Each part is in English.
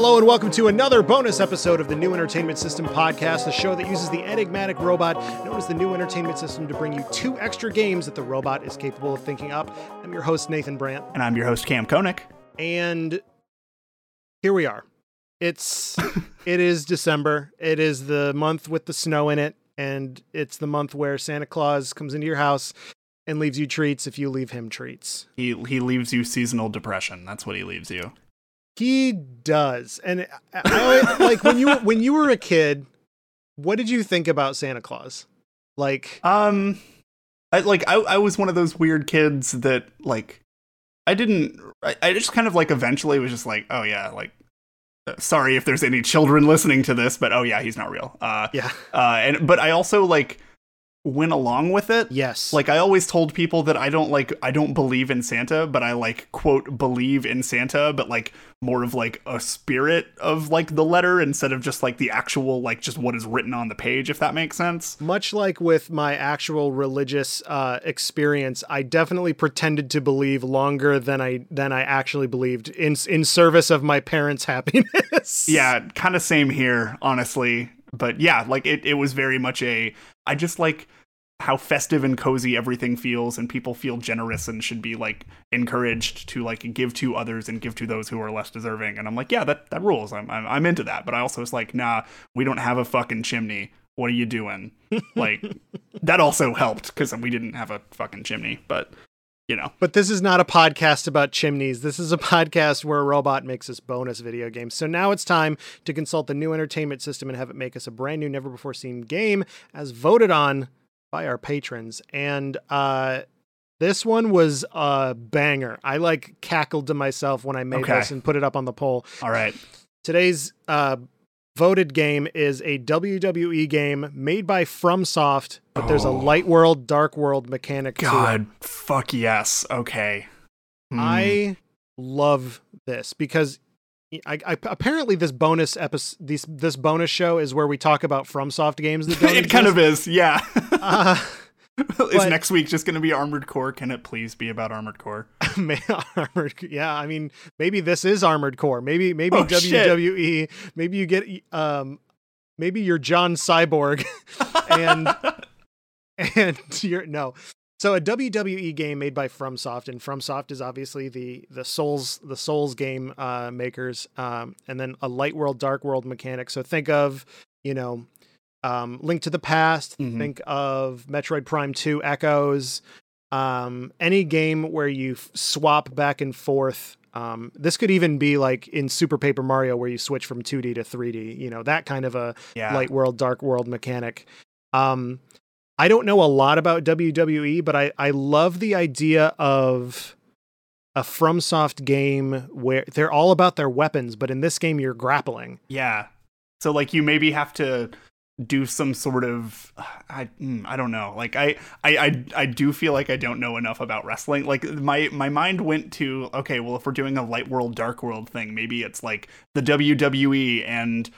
Hello and welcome to another bonus episode of the New Entertainment System podcast, the show that uses the enigmatic robot known as the New Entertainment System to bring you two extra games that the robot is capable of thinking up. I'm your host, Nathan Brandt, And I'm your host, Cam Koenig. and here we are. It's it is December. It is the month with the snow in it, and it's the month where Santa Claus comes into your house and leaves you treats if you leave him treats. He he leaves you seasonal depression. That's what he leaves you. He does, and I, I, like when you when you were a kid, what did you think about Santa Claus? Like, Um, I like I I was one of those weird kids that like I didn't. I, I just kind of like eventually was just like, oh yeah, like. uh, Sorry if there's any children listening to this, but oh yeah, he's not real. Uh, yeah, uh, and but I also like went along with it. yes, Like I always told people that I don't like I don't believe in Santa, but I like quote believe in Santa, but like more of like a spirit of like the letter instead of just like the actual like just what is written on the page if that makes sense. much like with my actual religious uh, experience, I definitely pretended to believe longer than I than I actually believed in in service of my parents' happiness. Yeah, kind of same here, honestly. But yeah, like it it was very much a I just like how festive and cozy everything feels and people feel generous and should be like encouraged to like give to others and give to those who are less deserving. And i'm like yeah that that rules. I'm i'm, I'm into that. But i also was like nah we don't have a fucking chimney. What are you doing? Like that also helped because we didn't have a fucking chimney but you know. But this is not a podcast about chimneys. This is a podcast where a robot makes us bonus video games. So now it's time to consult the new entertainment system and have it make us a brand new, never before seen game as voted on by our patrons. And uh, this one was a banger. I like cackled to myself when I made Okay. this and put it up on the poll. all right Today's uh, voted game is a WWE game made by FromSoft, but there's a Oh. light world, dark world mechanic to it. god fuck yes okay Hmm. I love this because I, I apparently this bonus episode, this this bonus show is where we talk about FromSoft games that it kind of is yeah uh, Is But- next week just going to be Armored Core? Can it please be about Armored Core? armored. Yeah, I mean, maybe this is Armored Core. Maybe maybe Oh, shit. WWE. Maybe you get um, maybe you're John Cyborg, and and you're no. So a WWE game made by FromSoft, and FromSoft is obviously the the Souls the Souls game uh, makers, um, and then a light world, dark world mechanic. So think of you know, um, Link to the Past. Mhm. Think of Metroid Prime Two Echoes. Um, any game where you f- swap back and forth. Um, this could even be like in Super Paper Mario, where you switch from 2D to 3D. You know that kind of a yeah. light world, dark world mechanic. Um, I don't know a lot about WWE, but I, I love the idea of a FromSoft game where they're all about their weapons, but in this game you're grappling. yeah. So like you maybe have to do some sort of I mm, I don't know. Like I, I I I do feel like I don't know enough about wrestling. Like my my mind went to okay, well if we're doing a light world dark world thing, maybe it's like the WWE and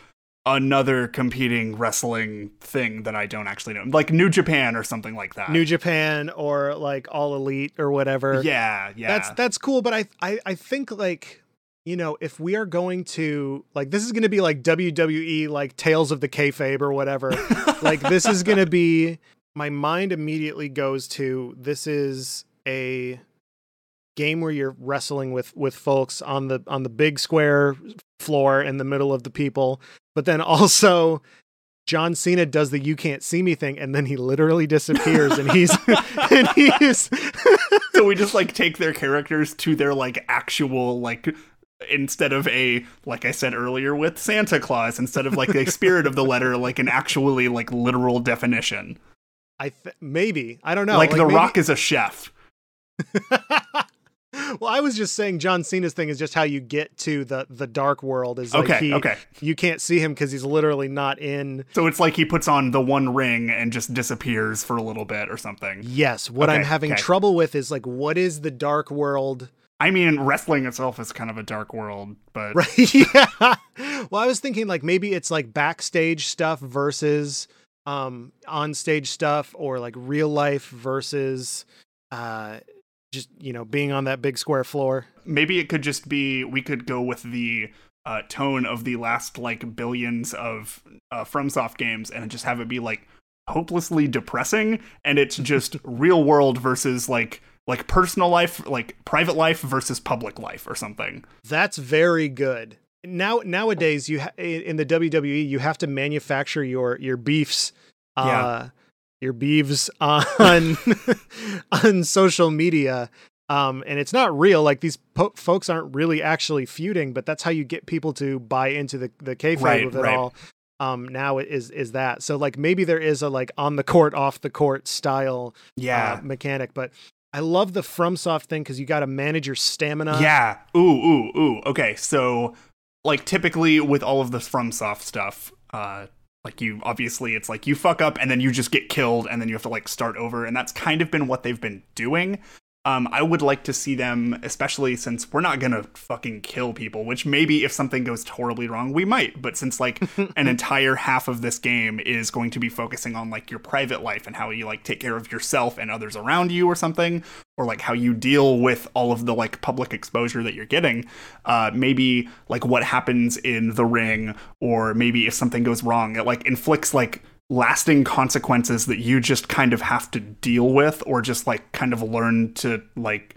another competing wrestling thing that I don't actually know. Like New Japan or something like that. New Japan or like All Elite or whatever. Yeah, yeah. That's that's cool, but I I I think like you know if we are going to like this is going to be like WWE like Tales of the Kayfabe or whatever. like this is going to be my mind immediately goes to this is a game where you're wrestling with with folks on the on the big square floor in the middle of the people, but then also John Cena does the "you can't see me" thing, and then he literally disappears, and he's and he's so we just like take their characters to their like actual like instead of a like I said earlier with Santa Claus instead of like the spirit of the letter like an actually like literal definition. I th- maybe I don't know. like, The maybe- Rock is a chef. Well, I was just saying John Cena's thing is just how you get to the the dark world. Is like Okay, he, okay. You can't see him because he's literally not in. So it's like he puts on the one ring and just disappears for a little bit or something. Yes, what I'm having okay. trouble with is like what is the dark world? I mean, wrestling itself is kind of a dark world, but Right? yeah. Well, I was thinking like maybe it's like backstage stuff versus um on stage stuff or like real life versus uh just you know being on that big square floor. maybe it could just be we could go with the uh, tone of the last like billions of uh, FromSoft games and just have it be like hopelessly depressing and it's just real world versus like like personal life like private life versus public life or something That's very good. Now nowadays you ha- in the WWE you have to manufacture your your beefs uh Yeah. Your beeves on on social media. Um and it's not real. Like these po- folks aren't really actually feuding but that's how you get people to buy into the the kayfabe Right, of it right. all um now it is is that. So like maybe there is a like on the court off the court style yeah. uh, mechanic but I love the FromSoft thing because you got to manage your stamina. yeah. Ooh ooh ooh. Okay. So like typically with all of this FromSoft stuff uh like you obviously it's like you fuck up and then you just get killed and then you have to like start over. And that's kind of been what they've been doing um i would like to see them especially since we're not gonna fucking kill people which maybe if something goes horribly wrong we might. But since like an entire half of this game is going to be focusing on like your private life and how you like take care of yourself and others around you or something or like how you deal with all of the like public exposure that you're getting uh maybe like what happens in the ring or maybe if something goes wrong it like inflicts like lasting consequences that you just kind of have to deal with or just like kind of learn to like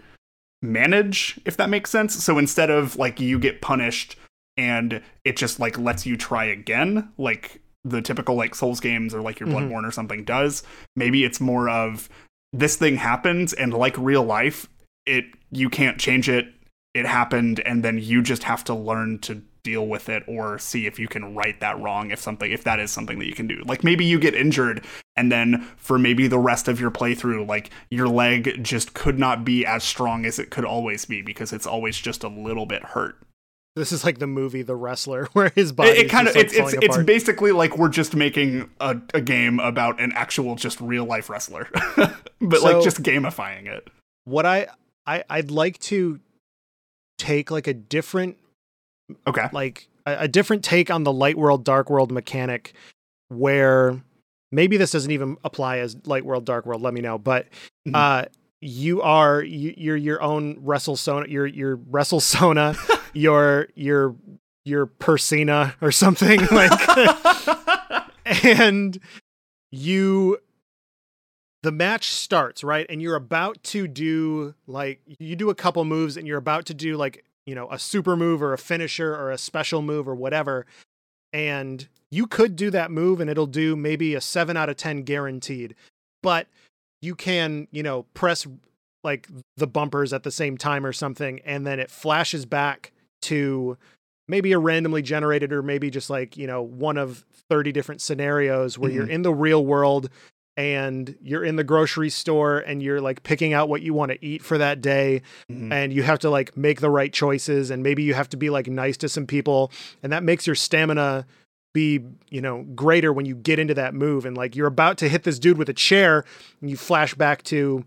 manage if that makes sense so instead of like you get punished and it just like lets you try again like the typical like souls games or like your Mhm. bloodborne or something does maybe it's more of this thing happens and like real life it you can't change it it happened and then you just have to learn to deal with it or see if you can right that wrong if something if that is something that you can do. Like maybe you get injured and then for maybe the rest of your playthrough like your leg just could not be as strong as it could always be because it's always just a little bit hurt. This is like the movie The Wrestler, where his body. it, it kind of like, it's it's, it's basically like we're just making a, a game about an actual just real life wrestler but So- like just gamifying it. what I, I I'd like to take like a different okay like a, a different take on the light world dark world mechanic, where maybe this doesn't even apply as light world dark world. Let me know, but Mhm. uh, you are you, you're your own wrestle sona. You're your wrestle sona. your your your persona or something like and you the match starts right and you're about to do like you do a couple moves and you're about to do like you know a super move or a finisher or a special move or whatever. And you could do that move and it'll do maybe a 7 out of 10 guaranteed. But you can you know press like the bumpers at the same time or something and then it flashes back to maybe a randomly generated or maybe just like you know one of 30 different scenarios where you're mm-hmm. in the real world and you're in the grocery store and you're like picking out what you want to eat for that day Mhm. and you have to like make the right choices and maybe you have to be like nice to some people and that makes your stamina be you know greater when you get into that move and like you're about to hit this dude with a chair and you flash back to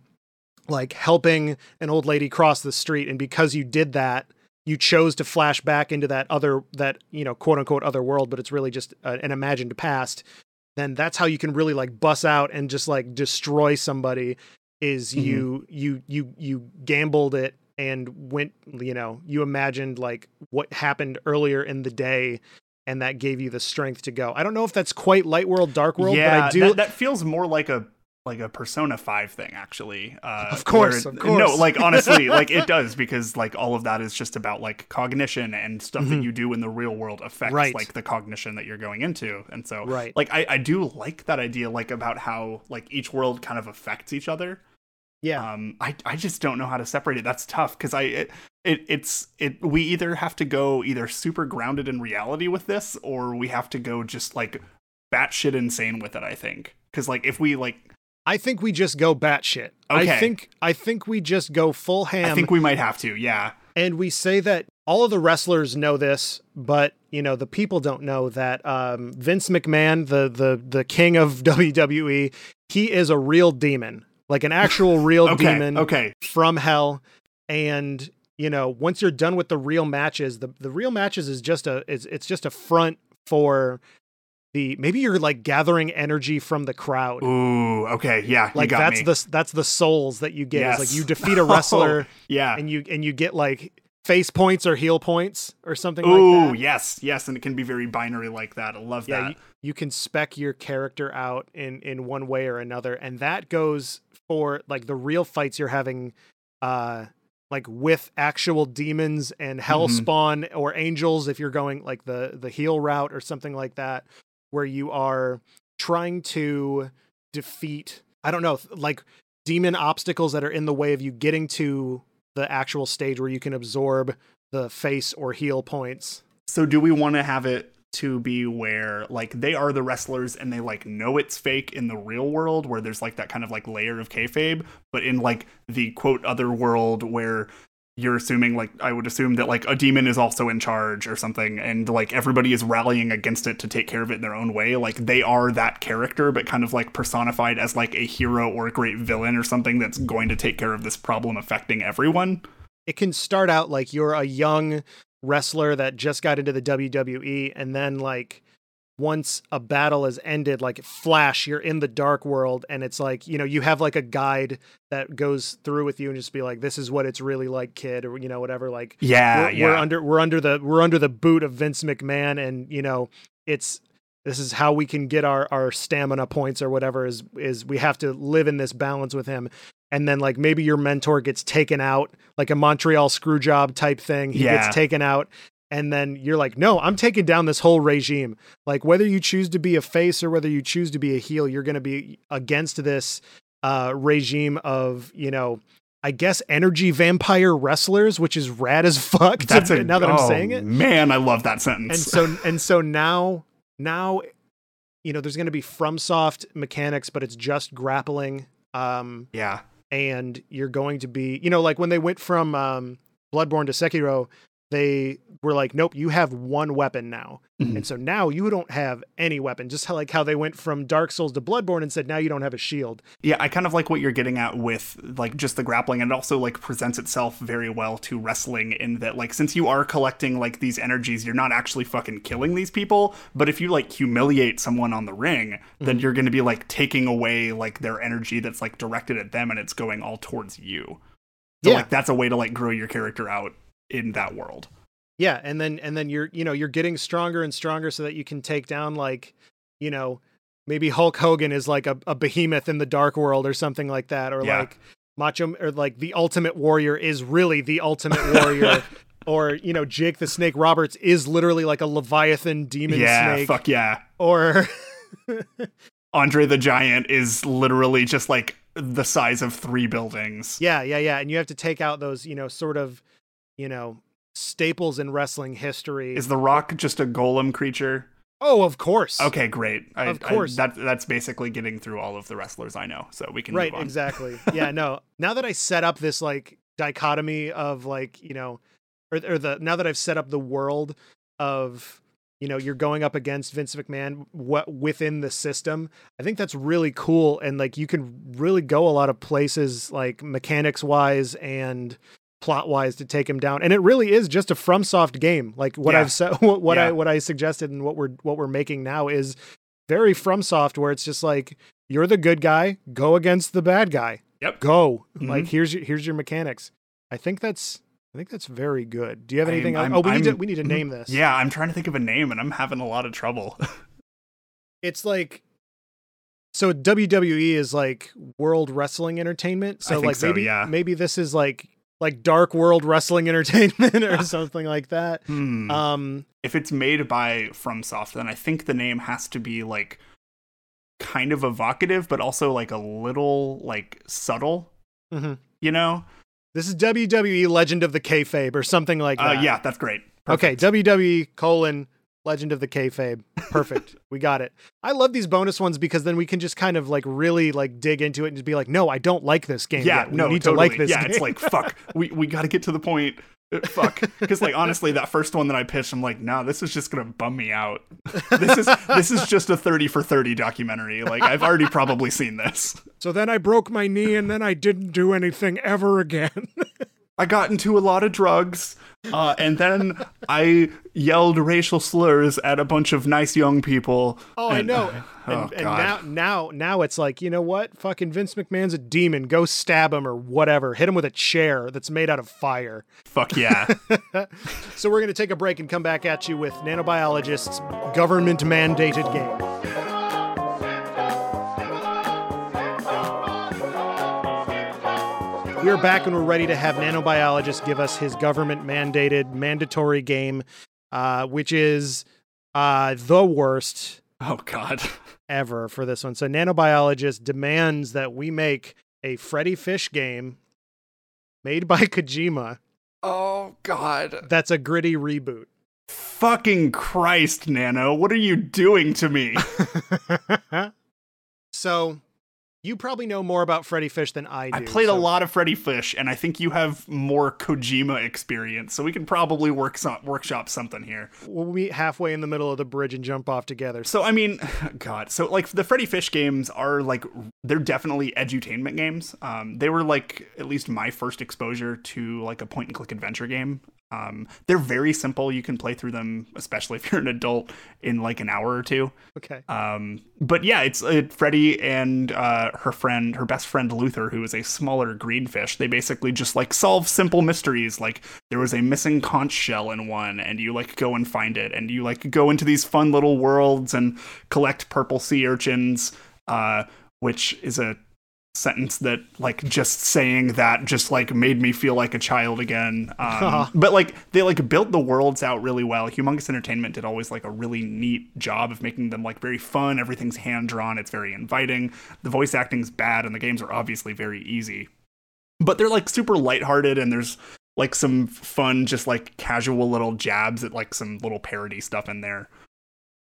like helping an old lady cross the street and because you did that you chose to flash back into that other that you know quote unquote other world but it's really just uh, an imagined past then that's how you can really like bust out and just like destroy somebody is Mhm. you you you you gambled it and went you know you imagined like what happened earlier in the day and that gave you the strength to go i don't know if that's quite light world dark world yeah, but i do That, that feels more like a like a Persona Five thing, actually. Uh, Of course, where- of course. No, like honestly, like it does because like all of that is just about like cognition and stuff that Mhm. you do in the real world affects Right. like the cognition that you're going into, and so right like I I do like that idea, like about how like each world kind of affects each other. yeah Um, I I just don't know how to separate it. That's tough because I it, it it's it we either have to go either super grounded in reality with this or we have to go just like batshit insane with it. I think because like if we like I think we just go batshit. Okay. I think I think we just go full ham I think we might have to. Yeah. and we say that all of the wrestlers know this, but you know the people don't know that um, Vince McMahon, the the the king of WWE, he is a real demon, like an actual real Okay. demon Okay. from hell. And you know, once you're done with the real matches, the the real matches is just a it's it's just a front for the maybe you're like gathering energy from the crowd Ooh. Okay. Yeah. like you got that's me. the that's the souls that you get. It's like you defeat a wrestler yeah. and you and you get like face points or heel points or something Ooh, like that. yes, yes, and it can be very binary like that. I love Yeah, that. you, you can spec your character out in in one way or another, and that goes for like the real fights you're having, uh, like with actual demons and hellspawn or angels. If you're going like the the heel route or something like that, where you are trying to defeat, I don't know, like demon obstacles that are in the way of you getting to the actual stage where you can absorb the face or heel points. So do we want to have it to be where like they are the wrestlers and they like know it's fake in the real world where there's like that kind of like layer of kayfabe, but in like the quote other world where you're assuming like I would assume that like a demon is also in charge or something and like everybody is rallying against it to take care of it in their own way. Like they are that character but kind of like personified as like a hero or a great villain or something that's going to take care of this problem affecting everyone. it can start out like you're a young wrestler that just got into the WWE and then like once a battle is ended like flash you're in the dark world and it's like you know you have like a guide that goes through with you and just be like this is what it's really like kid or you know whatever like Yeah, we're, yeah. we're under we're under the we're under the boot of Vince McMahon and you know it's this is how we can get our our stamina points or whatever is is we have to live in this balance with him and then like maybe your mentor gets taken out like a Montreal screw job type thing he Yeah. gets taken out and then you're like no I'm taking down this whole regime like whether you choose to be a face or whether you choose to be a heel you're going to be against this uh regime of you know I guess energy vampire wrestlers, which is rad as fuck. to- That's a, now that I'm oh, saying it, Man, I love that sentence. and so and so now now you know there's going to be FromSoft mechanics, but it's just grappling. Um, yeah. and you're going to be you know like when they went from um Bloodborne to Sekiro, they were like, nope, you have one weapon now. Mhm. And so now you don't have any weapon. Just how, like how they went from Dark Souls to Bloodborne and said, now you don't have a shield. Yeah, I kind of like what you're getting at with like just the grappling and it also like presents itself very well to wrestling in that like since you are collecting like these energies, you're not actually fucking killing these people, but if you like humiliate someone on the ring, then you're going to be like taking away like their energy that's like directed at them and it's going all towards you. So Yeah. like that's a way to like grow your character out in that world. Yeah, and then and then you're you know you're getting stronger and stronger so that you can take down like you know maybe Hulk Hogan is like a, a behemoth in the dark world or something like that, or Yeah. like Macho or like the Ultimate Warrior is really the Ultimate Warrior, or you know Jake the Snake Roberts is literally like a Leviathan demon yeah, snake, fuck yeah. or Andre the Giant is literally just like the size of three buildings. yeah yeah yeah, and you have to take out those you know sort of you know staples in wrestling history. Is the Rock just a golem creature? oh, of course. Okay, great. I, Of I- course. that that's basically getting through all of the wrestlers I know, so we can right move on. exactly yeah no now that i set up this like dichotomy of like you know or, or the now that i've set up the world of you know you're going up against vince mcmahon what within the system i think that's really cool and like you can really go a lot of places like mechanics wise and plot wise to take him down and it really is just a fromsoft game like what Yeah. i've said what, what i what i suggested and what we're what we're making now is very fromsoft where it's just like you're the good guy go against the bad guy Yep. go Mhm. like here's your here's your mechanics i think that's i think that's very good do you have I'm- anything? I'm- oh we need to we need to mhm. name this Yeah, I'm trying to think of a name and I'm having a lot of trouble. it's like so WWE is like World Wrestling Entertainment. So like so, maybe yeah. maybe this is like like Dark World Wrestling Entertainment or something like that. Hmm. Um if it's made by FromSoft, then I think the name has to be like kind of evocative, but also like a little like subtle. mhm. You know? this is WWE Legend of the Kayfabe or something like Uh, that. yeah, that's great. Okay, WWE colon Legend of the Kayfabe. Perfect. we got it. I love these bonus ones because then we can just kind of like really like dig into it and just be like, no, I don't like this game. Yeah, yet. We no, need totally. to like this. Yeah, it's like fuck. We we got to get to the point. Uh, Fuck, because like honestly, that first one that I pitched, I'm like, no, this is just gonna bum me out. This is this is just a thirty for thirty documentary. Like I've already probably seen this. so then I broke my knee and then I didn't do anything ever again. I got into a lot of drugs, uh, and then I yelled racial slurs at a bunch of nice young people. Oh, I know. Oh, And, and now, now, now it's like, you know what? Fucking Vince McMahon's a demon. Go stab him or whatever. Hit him with a chair that's made out of fire. Fuck yeah. So we're going to take a break and come back at you with Nanobiologist's government mandated game. We are back and we're ready to have Nanobiologist give us his government mandated mandatory game, uh, which is uh, the worst oh, God. ever for this one. So Nanobiologist demands that we make a Freddi Fish game made by Kojima Oh, God. that's a gritty reboot. Fucking Christ, Nano. What are you doing to me? so you probably know more about Freddi Fish than I do. I played so- a lot of Freddi Fish, and I think you have more Kojima experience, so we can probably work some, workshop something here. We'll meet halfway in the middle of the bridge and jump off together. So I mean, God. So like the Freddi Fish games are like they're definitely edutainment games. Um, they were like at least my first exposure to like a point and click adventure game. Um, they're very simple. You can play through them, especially if you're an adult, in like an hour or two. Okay. Um, but yeah, it's uh, Freddi and uh, her friend, her best friend Luther, who is a smaller green fish. They basically just like solve simple mysteries. Like there was a missing conch shell in one, and you like go and find it, and you like go into these fun little worlds and collect purple sea urchins, uh, which is a sentence that like just saying that just like made me feel like a child again. Um, but like they like built the worlds out really well. Humongous entertainment did always like a really neat job of making them like very fun. Everything's hand drawn it's very inviting. The voice acting's bad and the games are obviously very easy. But they're like super lighthearted and there's like some fun just like casual little jabs at like some little parody stuff in there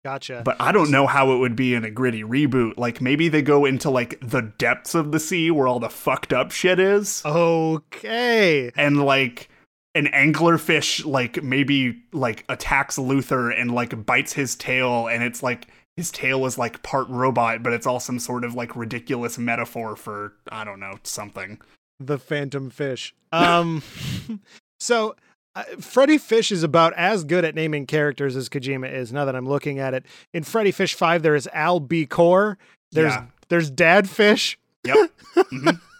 Gotcha. but I don't know how it would be in a gritty reboot. Like maybe they go into like the depths of the sea where all the fucked up shit is. okay. And like an anglerfish like maybe like attacks Luther and like bites his tail and it's like his tail is like part robot, but it's all some sort of like ridiculous metaphor for I don't know, something. The Phantom Fish. Um, so uh, Freddi Fish is about as good at naming characters as Kojima is. Now that I'm looking at it, in Freddi Fish Five, there is Al B. Core. There's Yeah. there's Dad Fish. Yep. Mhm.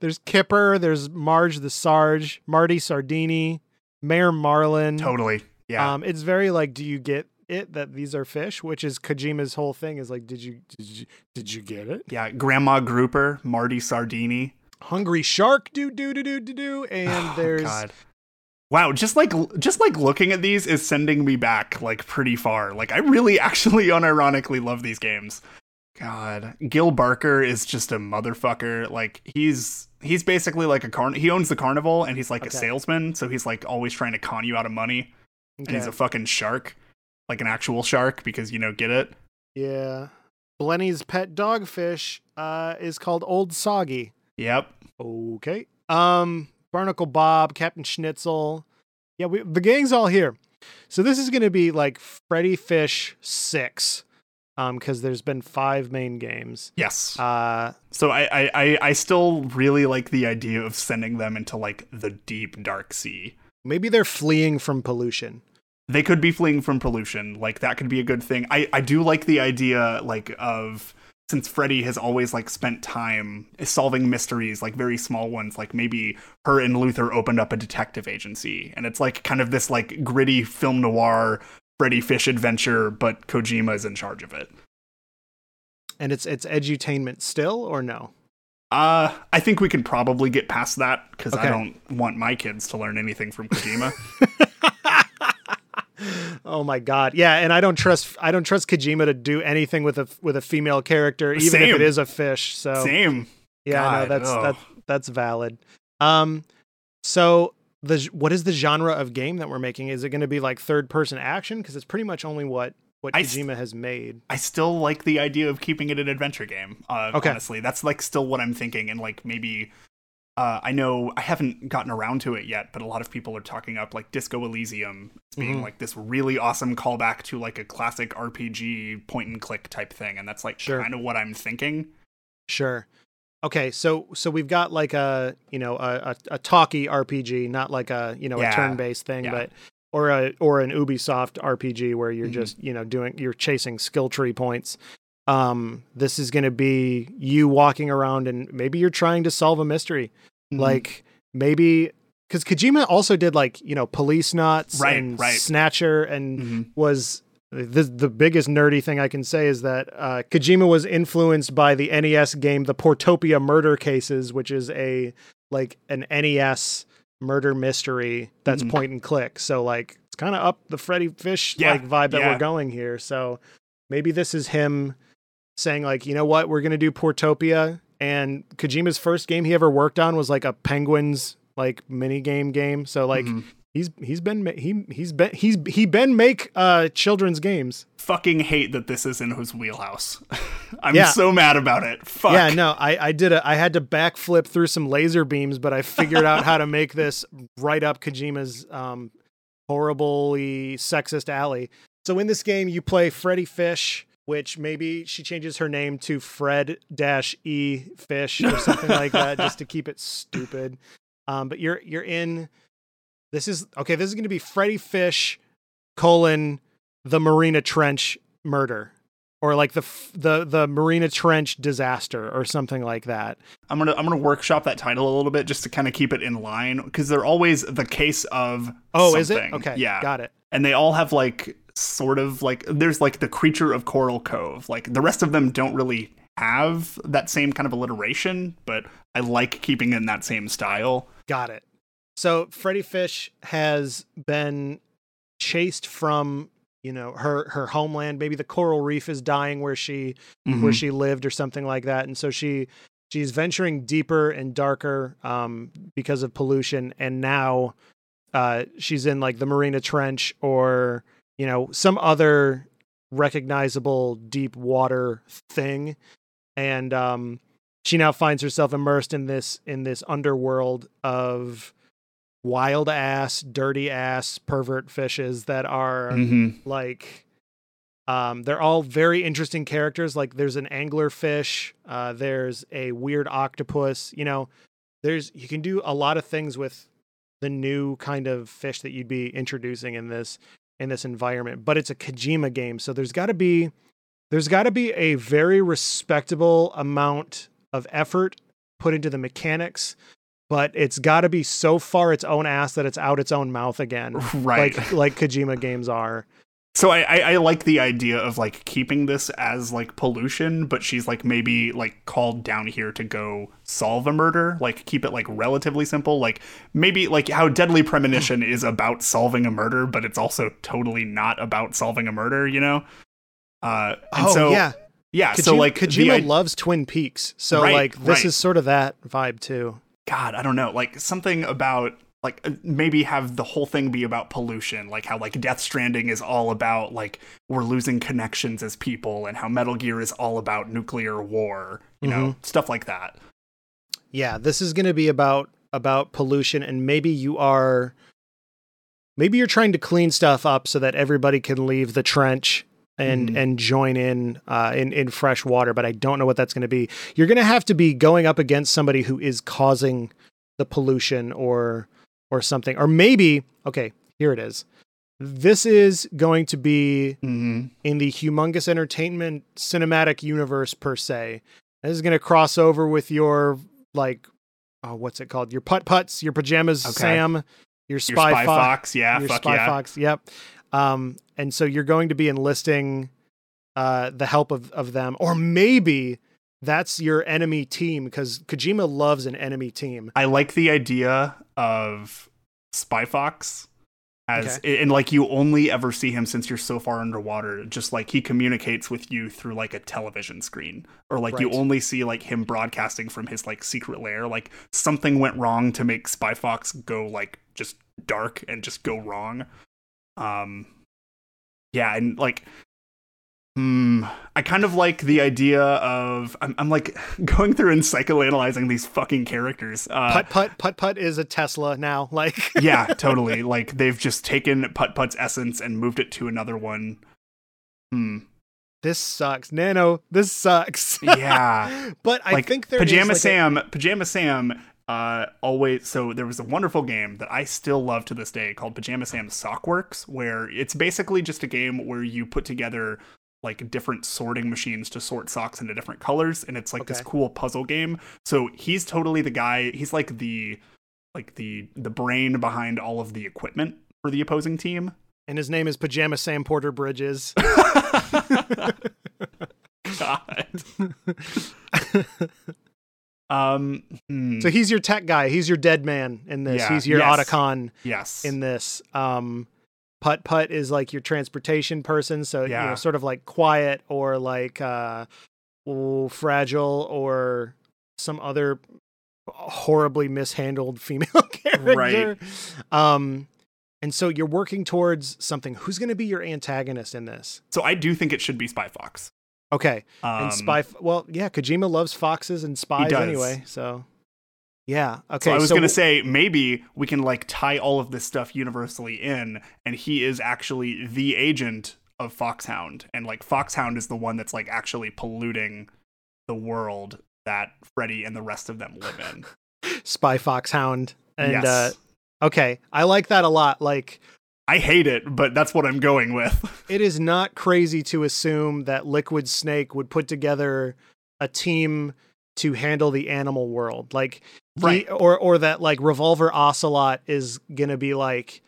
There's Kipper. There's Marge the Sarge. Marty Sardini. Mayor Marlin. Totally. Yeah. Um, it's very like, do you get it that these are fish? Which is Kojima's whole thing. Is like, did you did you did you get it? yeah, Grandma Grouper, Marty Sardini. Hungry shark. Do do do do do do. And Oh, there's God. Wow, just like just like looking at these is sending me back like pretty far. Like I really actually unironically love these games. God, Gil Barker is just a motherfucker. Like he's he's basically like a carn. He owns the carnival and he's like Okay. a salesman, so he's like always trying to con you out of money. And he's a fucking shark, like an actual shark, because you know get it. Yeah. Blenny's pet dogfish uh, is called Old Soggy. Yep. Okay. Um, Barnacle Bob, Captain Schnitzel. Yeah, we, the gang's all here. So this is going to be like Freddi Fish 6 um cuz there's been 5 main games. Yes. Uh So I, I, I, I still really like the idea of sending them into like the deep dark sea. maybe they're fleeing from pollution. they could be fleeing from pollution like that could be a good thing i i do like the idea like of since freddi has always like spent time solving mysteries like very small ones like maybe her and luther opened up a detective agency and it's like kind of this like gritty film noir freddi fish adventure but kojima is in charge of it And it's it's edutainment still or no? uh i think we can probably get past that because Okay. i don't want my kids to learn anything from kojima oh my god. Yeah, and I don't trust I don't trust Kojima to do anything with a with a female character even if it is a fish. So same Yeah, no, that's ugh. that's that's valid. Um, so the what is the genre of game that we're making? Is it going to be like third person action? Because it's pretty much only what what I Kojima has made. I still like the idea of keeping it an adventure game. Uh, Okay. Honestly, that's like still what I'm thinking, and like maybe. Uh, I know I haven't gotten around to it yet, but a lot of people are talking up like Disco Elysium as being Mhm. like this really awesome callback to like a classic RPG point and click type thing, and that's like Sure. kind of what I'm thinking. Sure. Okay, so so we've got like a you know a, a, a talkie RPG, not like a you know Yeah. a turn based thing, Yeah. but or a or an Ubisoft RPG where you're Mhm. just you know doing you're chasing skill tree points. Um, this is going to be you walking around and maybe you're trying to solve a mystery, Mhm. like maybe because Kojima also did like you know Policenauts Right, and right. Snatcher and Mhm. was the the biggest nerdy thing I can say is that uh, Kojima was influenced by the NES game The Portopia Murder Cases, which is a like an NES murder mystery that's Mhm. point and click. So like it's kind of up the Freddi Fish Yeah, like vibe that yeah. we're going here. So maybe this is him saying like, you know what, we're gonna do Portopia. And Kojima's first game he ever worked on was like a Penguins like mini game game. So like Mhm. he's he's been he he's been he's he been make uh children's games. fucking hate that this is in his wheelhouse. I'm Yeah. so mad about it. Fuck. Yeah, no, I I did a I had to backflip through some laser beams, but I figured out how to make this right up Kojima's um horribly sexist alley. So in this game you play Freddi Fish, which maybe she changes her name to Fred dash E Fish or something like that just to keep it stupid. Um but you're you're in this is okay, this is going to be Freddi Fish colon the Marina Trench murder or like the the the Marina Trench disaster or something like that. I'm gonna I'm gonna workshop that title a little bit just to kind of keep it in line because they're always the case of. Oh, is it? Okay. Yeah. Got it. and they all have like sort of like there's like the creature of Coral Cove. Like the rest of them don't really have that same kind of alliteration, but I like keeping in that same style. Got it. So Freddi Fish has been chased from, you know, her her homeland. Maybe the coral reef is dying where she where Mhm. she lived or something like that. And so she she's venturing deeper and darker um, because of pollution. And now uh, she's in like the Marina Trench or you know some other recognizable deep water thing. And um, she now finds herself immersed in this in this underworld of wild ass, dirty ass, pervert fishes that are Mhm. like um they're all very interesting characters like there's an anglerfish uh there's a weird octopus you know there's you can do a lot of things with the new kind of fish that you'd be introducing in this in this environment but it's a Kojima game so there's got to be there's got to be a very respectable amount of effort put into the mechanics but it's got to be so far its own ass that it's out its own mouth again Right. like like Kojima games are So I, I I like the idea of like keeping this as like pollution, but she's like maybe like called down here to go solve a murder. Like keep it like relatively simple. Like maybe like how Deadly Premonition is about solving a murder, but it's also totally not about solving a murder. You know. Uh, and oh so yeah yeah. Kojima, so like Kojima the, loves Twin Peaks, so Right, like this right. is sort of that vibe too. God, I don't know, like something about like uh, maybe have the whole thing be about pollution, like how like Death Stranding is all about like we're losing connections as people, and how Metal Gear is all about nuclear war, you know, stuff like that. Yeah, this is going to be about about pollution, and maybe you are, maybe you're trying to clean stuff up so that everybody can leave the trench and Mhm. and join in uh, in in fresh water. But I don't know what that's going to be. You're going to have to be going up against somebody who is causing the pollution or or something, or maybe okay, here it is. This is going to be Mm-hmm. in the humongous entertainment cinematic universe per se. This is going to cross over with your like, oh, what's it called? Your putt putts, your pajamas, Okay. Sam, your Your spy, Spy fox, Fox, yeah, your spy yeah. fox. Yep. Um, and so you're going to be enlisting uh, the help of of them, or maybe that's your enemy team because Kojima loves an enemy team. I like the idea of Spy Fox as and like you only ever see him since you're so far underwater just like he communicates with you through like a television screen. Or like you only see like him broadcasting from his like secret lair. Like something went wrong to make Spy Fox go like just dark and just go wrong. Um yeah and like Hmm. I kind of like the idea of I'm, I'm like going through and psychoanalyzing these fucking characters. Uh, Putt putt putt putt is a Tesla now. Like yeah, totally. Like they've just taken Putt Putt's essence and moved it to another one. Hmm. this sucks. Nano, this sucks. Yeah. but I like think there is, Pajama like, a- Sam, Pajama Sam uh always so there was a wonderful game that I still love to this day called Pajama Sam Sockworks where it's basically just a game where you put together like different sorting machines to sort socks into different colors and it's like this cool puzzle game. So he's totally the guy, he's like the like the the brain behind all of the equipment for the opposing team. and his name is Pajama Sam Porter Bridges. God. um hmm, so he's your tech guy. He's your Deadman in this. Yeah, He's your yes. Otacon yes. in this. Um, Putt Putt is like your transportation person. So you Yeah. know, sort of like quiet or like uh, oh, fragile or some other horribly mishandled female character. Um, and so you're working towards something. Who's going to be your antagonist in this? So I do think it should be Spy Fox. Okay, Um, and spy. Well, yeah, Kojima loves foxes and spies anyway. So, yeah. Okay. So I was so gonna say maybe we can like tie all of this stuff universally in, and he is actually the agent of Foxhound, and like Foxhound is the one that's like actually polluting the world that Freddi and the rest of them live in. spy foxhound. And yes. uh, okay, I like that a lot. Like, I hate it, but that's what I'm going with. it is not crazy to assume that Liquid Snake would put together a team to handle the animal world. Like, he- Right. or or that like Revolver Ocelot is gonna be like.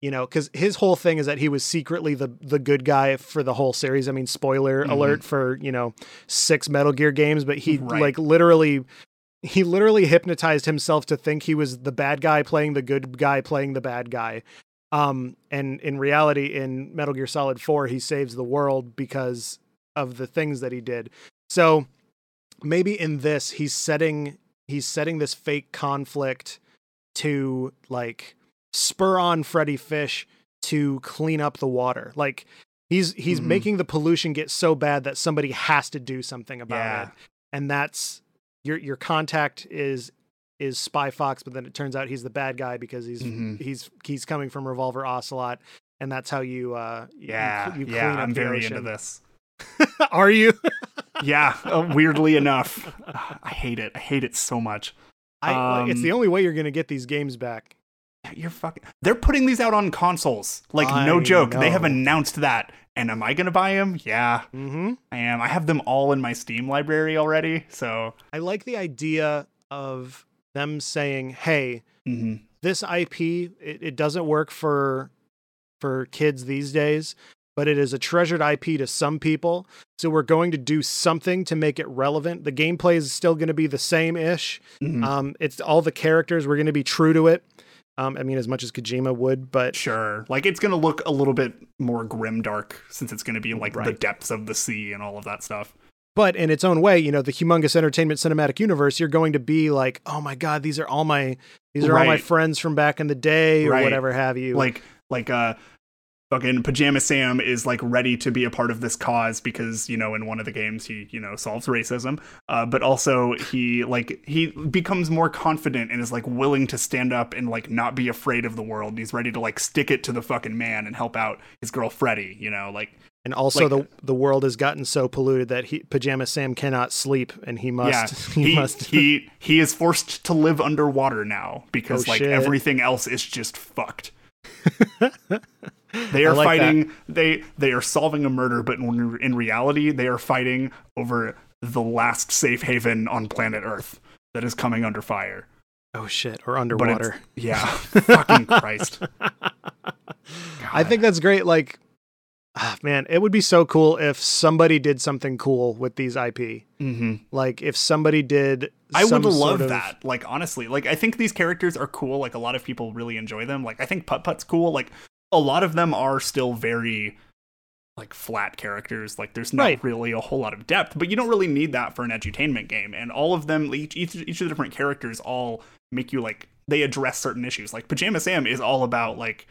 You know, because his whole thing is that he was secretly the the good guy for the whole series. I mean, spoiler Mhm. alert for you know six Metal Gear games, but he Right. like literally he literally hypnotized himself to think he was the bad guy playing the good guy playing the bad guy. Um, and in reality, in Metal Gear Solid 4, he saves the world because of the things that he did. So maybe in this, he's setting he's setting this fake conflict to like spur on Freddi Fish to clean up the water. Like he's he's Mhm. making the pollution get so bad that somebody has to do something about Yeah. it. And that's your your contact is is Spy Fox, but then it turns out he's the bad guy because he's Mhm. he's he's coming from Revolver Ocelot, and that's how you uh Yeah, you, you yeah, up I'm very ocean. into this. Are you? Yeah, uh, weirdly enough, I hate it. I hate it so much. I, it's Um, the only way you're gonna get these games back. You're fucking. They're putting these out on consoles. Like no I joke. They have announced that. And am I gonna buy them? Yeah, Mm-hmm. I am. I have them all in my Steam library already. So. I like the idea of them saying, "Hey, mhm. this IP it, it doesn't work for for kids these days, but it is a treasured IP to some people. So we're going to do something to make it relevant. The gameplay is still going to be the same ish. Mhm. Um, it's all the characters. We're going to be true to it. Um, I mean, as much as Kojima would, but Sure. Like it's gonna look a little bit more grim dark since it's gonna be like the depths of the sea and all of that stuff. but in its own way, you know, the humongous entertainment cinematic universe, you're going to be like, oh my god, these are all my these are all my friends from back in the day or Right. whatever have you. Like like uh fucking Pajama Sam is like ready to be a part of this cause because, you know, in one of the games he, you know, solves racism. Uh but also he like he becomes more confident and is like willing to stand up and like not be afraid of the world. And He's ready to like stick it to the fucking man and help out his girl Freddi, you know, like and also like- the the world has gotten so polluted that he Pajama Sam cannot sleep and he must yeah, he, he, must he he is forced to live underwater now because Oh, like shit. everything else is just fucked. They are like that. fighting. They they are solving a murder, but in, in reality, they are fighting over the last safe haven on planet Earth that is coming under fire. Oh shit, or underwater. yeah, fucking Christ. I think that's great. Like, ah, man, it would be so cool if somebody did something cool with these IP. hmm Like, if somebody did, I would love sort of- that. Like honestly, like I think these characters are cool. Like a lot of people really enjoy them. Like I think Putt Putt's cool. Like a lot of them are still very like flat characters. Like there's not Right. really a whole lot of depth, but you don't really need that for an edutainment game. And all of them, each each, each of the different characters, all make you like they address certain issues. Like Pajama Sam is all about like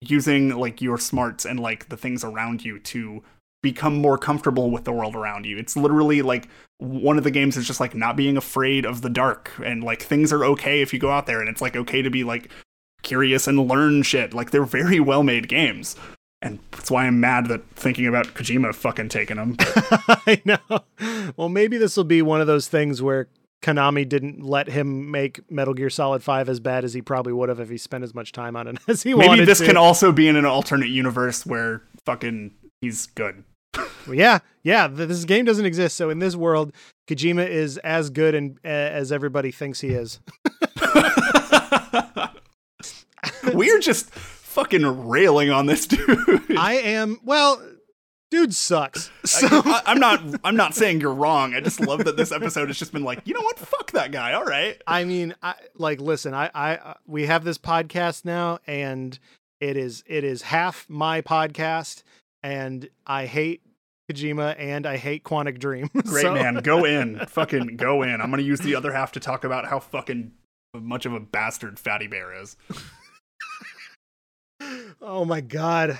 using like your smarts and like the things around you to become more comfortable with the world around you. It's literally like one of the games is just like not being afraid of the dark and like things are okay if you go out there and it's like okay to be like curious and learn shit. Like they're very well made games. and that's why I'm mad that thinking about Kojima fucking taking them. I know. Well, maybe this will be one of those things where Konami didn't let him make Metal Gear Solid 5 as bad as he probably would have if he spent as much time on it as he Maybe wanted Maybe this to. can also be in an alternate universe where fucking he's good. Well, yeah, yeah. th- This game doesn't exist, so in this world, Kojima is as good and uh, as everybody thinks he is. We're just fucking railing on this dude. I am well, dude sucks. So I, am not. I'm not saying you're wrong. I just love that this episode has just been like, you know what? Fuck that guy. All right. I mean, I like listen. I I uh, we have this podcast now, and it is it is half my podcast, and I hate Kojima and I hate Quantic Dream. Great So- man. Go in. fucking go in. I'm gonna use the other half to talk about how fucking much of a bastard Fatty Bear is. Oh my god,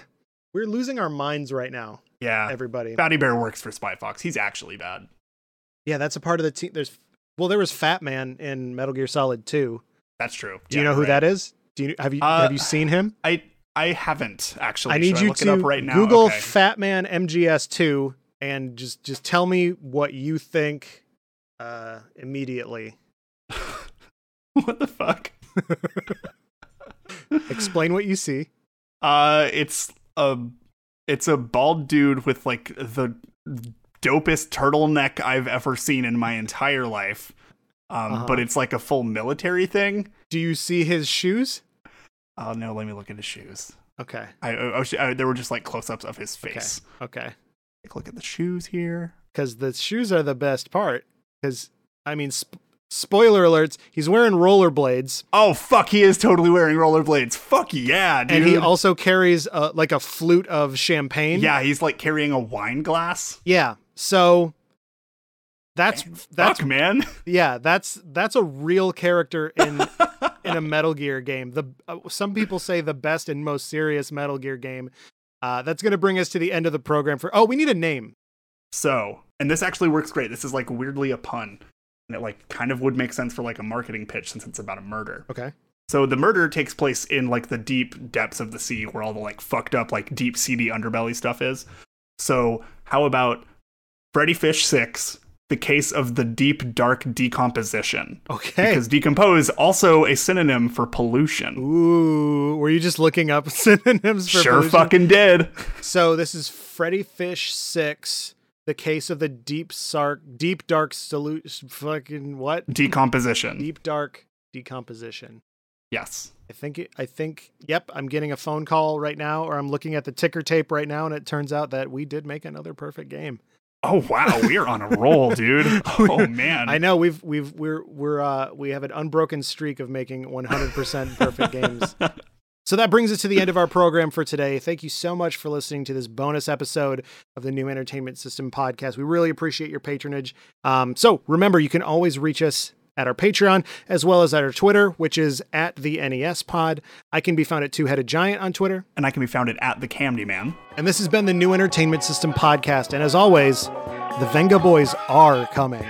we're losing our minds right now, Yeah. everybody. Fatty Bear works for Spy Fox. He's actually bad. Yeah, that's a part of the team. There's well, there was Fat Man in Metal Gear Solid 2. That's true. Do you know who that is? Do you have you Uh, have you seen him? I I haven't actually. I need Should you look to it up right now. Google Okay. Fat Man MGS 2 and just just tell me what you think uh immediately. what the fuck? Explain what you see. Uh, it's a it's a bald dude with like the dopest turtleneck I've ever seen in my entire life. Um, Uh-huh. but it's like a full military thing. Do you see his shoes? Oh no, let me look at his shoes. Okay. I, I, I, I there were just like close-ups of his face. Okay. Like, look at the shoes here. Cuz the shoes are the best part cuz I mean sp- spoiler alerts, he's wearing rollerblades Oh fuck, he is totally wearing rollerblades. Fuck yeah, dude. and he also carries uh, like a flute of champagne. yeah, he's like carrying a wine glass. Yeah. So that's that's Fuck, man. yeah, that's that's a real character in in a Metal Gear game. The uh, some people say the best and most serious Metal Gear game. Uh, that's going to bring us to the end of the program. For oh, we need a name. So, and this actually works great. This is like weirdly a pun. And it like kind of would make sense for like a marketing pitch since it's about a murder. Okay. So the murder takes place in like the deep depths of the sea where all the like fucked up like deep seedy underbelly stuff is. So how about Freddi Fish 6, the case of the deep dark decomposition? Okay. Because decompose also a synonym for pollution. Ooh, were you just looking up synonyms for Sure pollution? fucking did. So this is Freddi Fish Six, the case of the deep sark, deep dark salute, fucking what? Decomposition. Deep dark decomposition. Yes. I think it, I think yep, I'm getting a phone call right now or I'm looking at the ticker tape right now and it turns out that we did make another perfect game. Oh wow, we are on a roll, dude. Oh man. I know we've we've we're we're uh we have an unbroken streak of making 100% perfect games. So that brings us to the end of our program for today. Thank you so much for listening to this bonus episode of the New Entertainment System podcast. We really appreciate your patronage. Um, so remember, you can always reach us at our Patreon as well as at our Twitter, which is at the NES Pod. I can be found at Two Headed Giant on Twitter. and I can be found at, at the Camdy Man. And this has been the New Entertainment System podcast. And as always, the Vengaboys are coming.